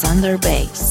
AlexUnder Base.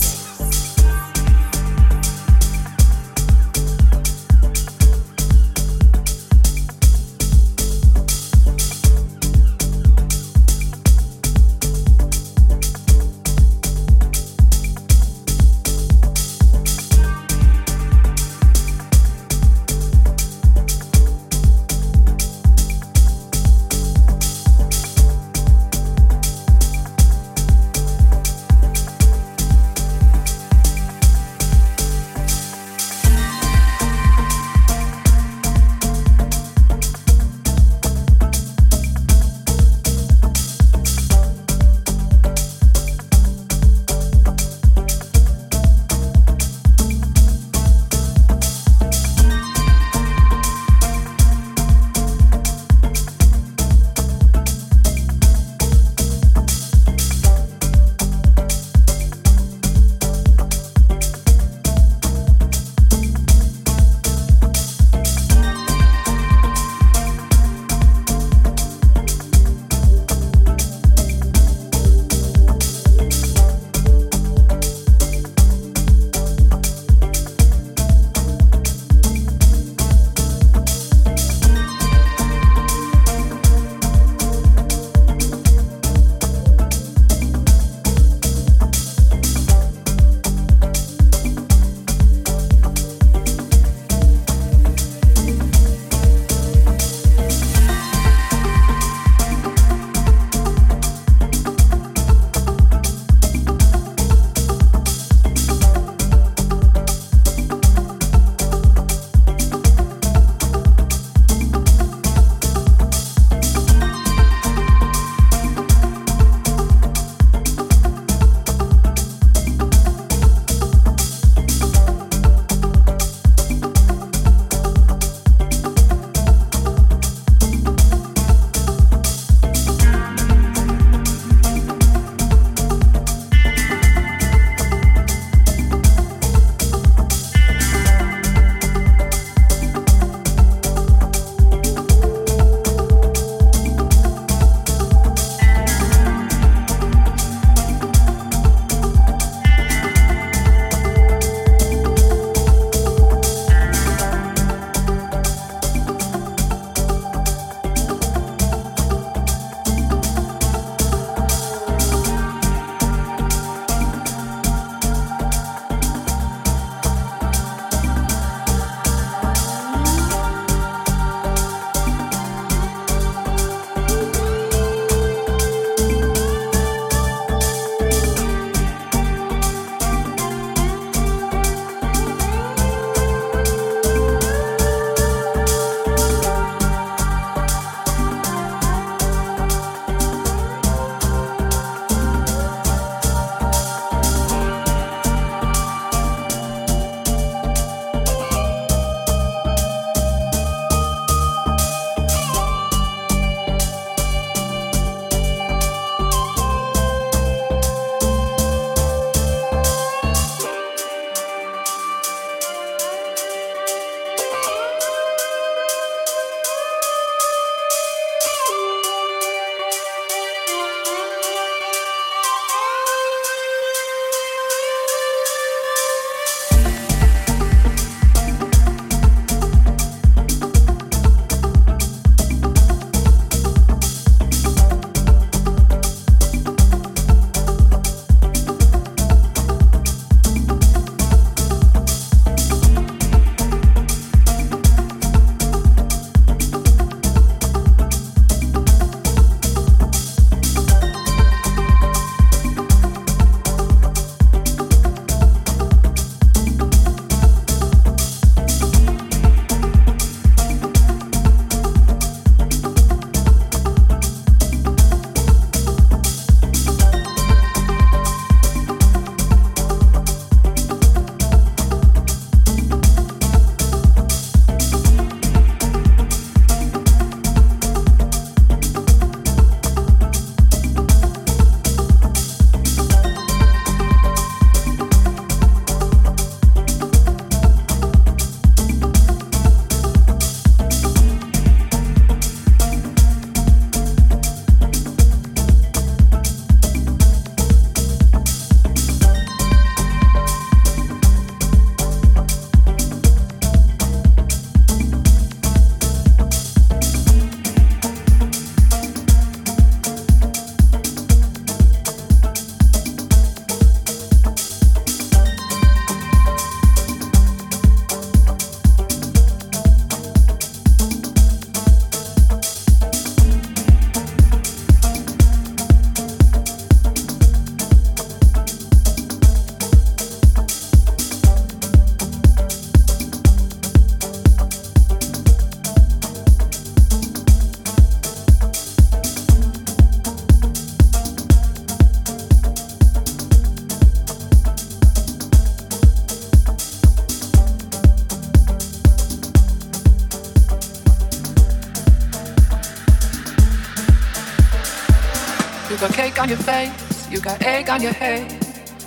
Your face, you got egg on your head.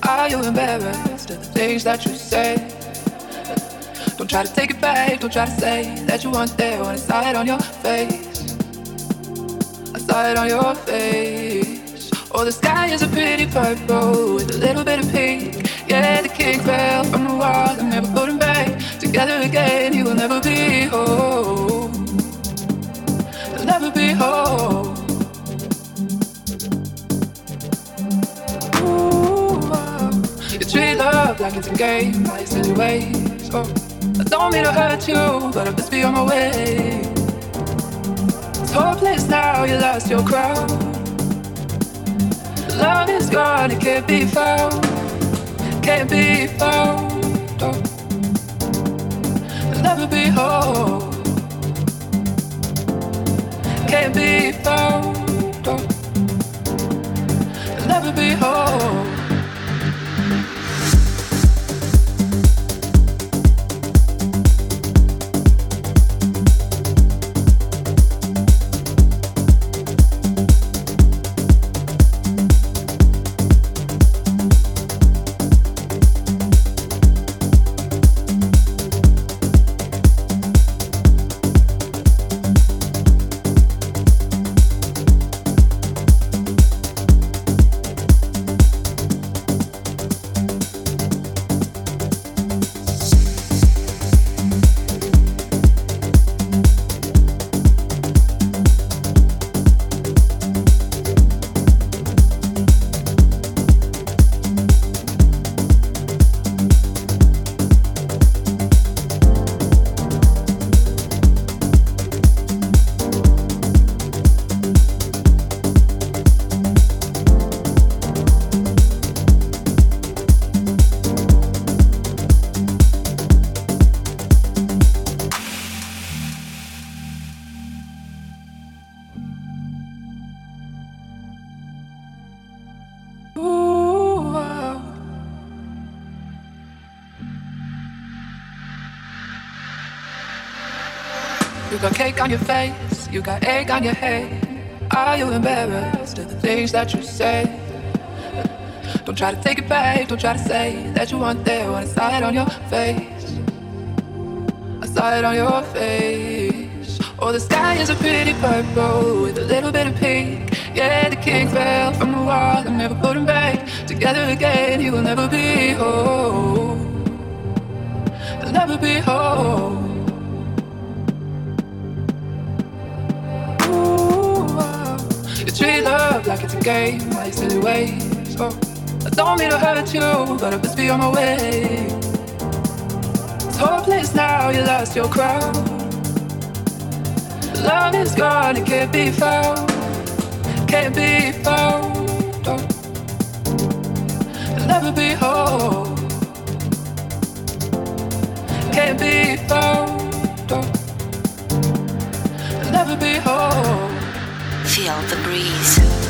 Are you embarrassed of the things that you say? Don't try to take it back, don't try to say that you weren't there when I saw it on your face. I saw it on your face. Oh, the sky is a pretty purple with a little bit of pink. Yeah, the king fell from the wall and never put him back together again. You will never be whole. You'll never be whole. Like it's a game, like silly ways. Oh, I don't mean to hurt you, but I must be on my way. It's hopeless now, you lost your crown. Love is gone, it can't be found, can't be found. Oh, will never be whole, on your face, you got egg on your head. Are you embarrassed of the things that you say? Don't try to take it back, don't try to say that you weren't there when I saw it on your face. I saw it on your face. Oh, the sky is a pretty purple with a little bit of pink. Yeah, the king fell from the wall and never him back together again. You will never be whole. You'll never be whole. Treat love like it's a game, like silly ways. Oh, I don't mean to hurt you, but I must be on my way. It's hopeless now, you lost your crown. Love is gone, it can't be found, can't be found. Oh, will never be whole, can't be found. Will never be whole. Feel the breeze.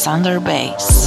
AlexUnder Base.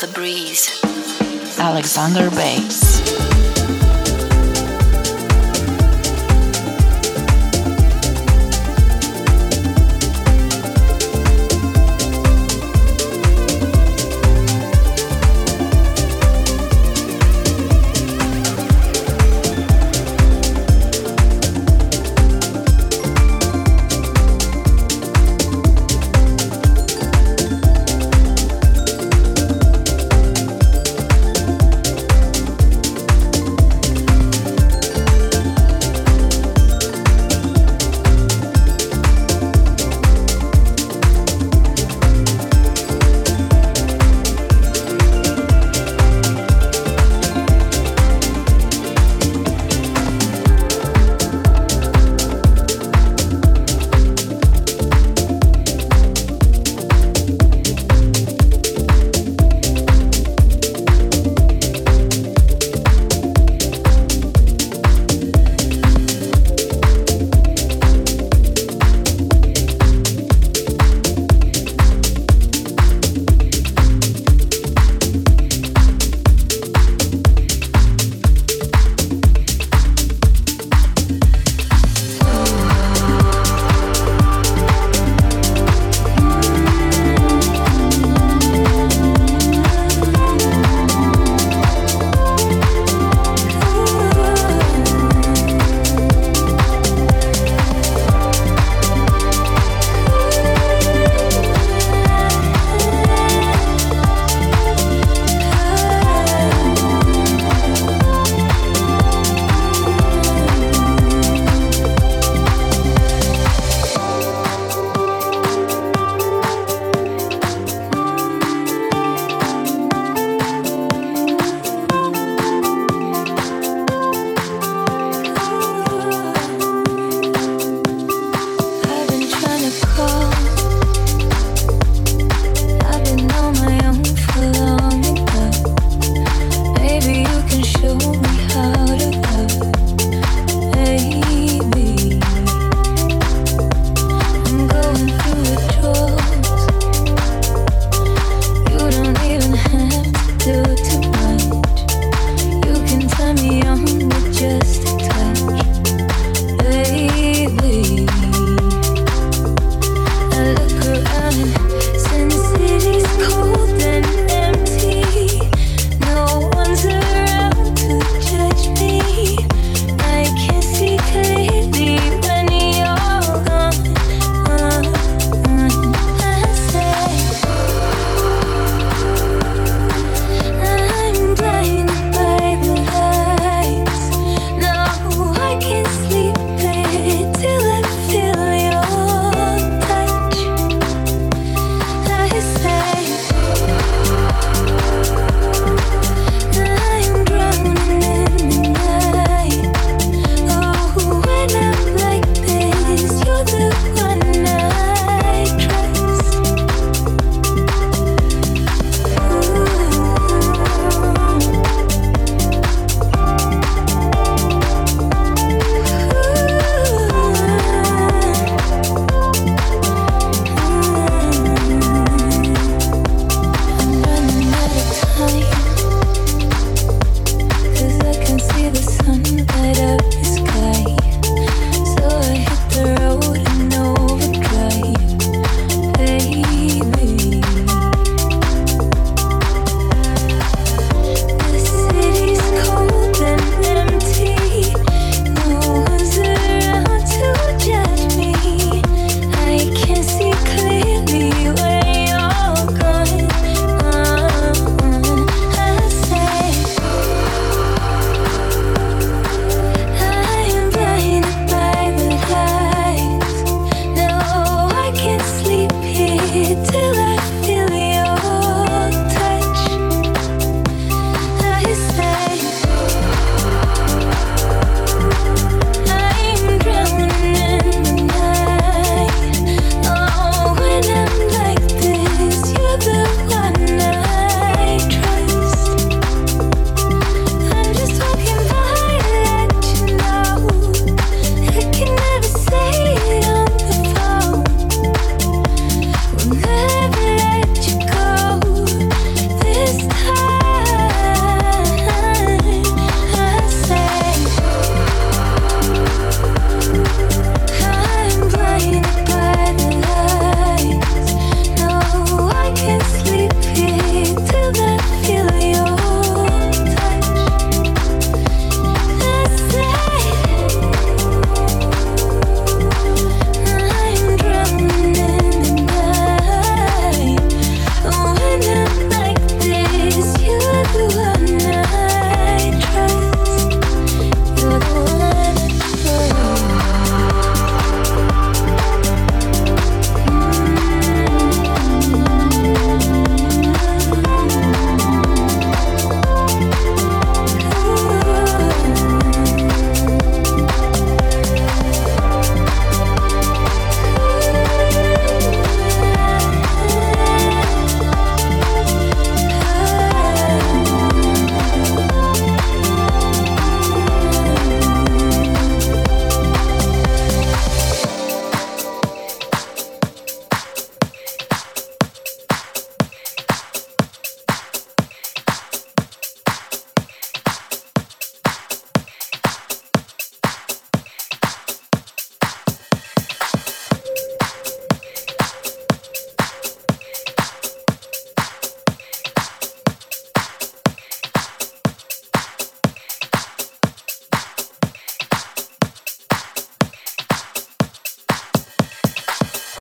The breeze. AlexUnder Base.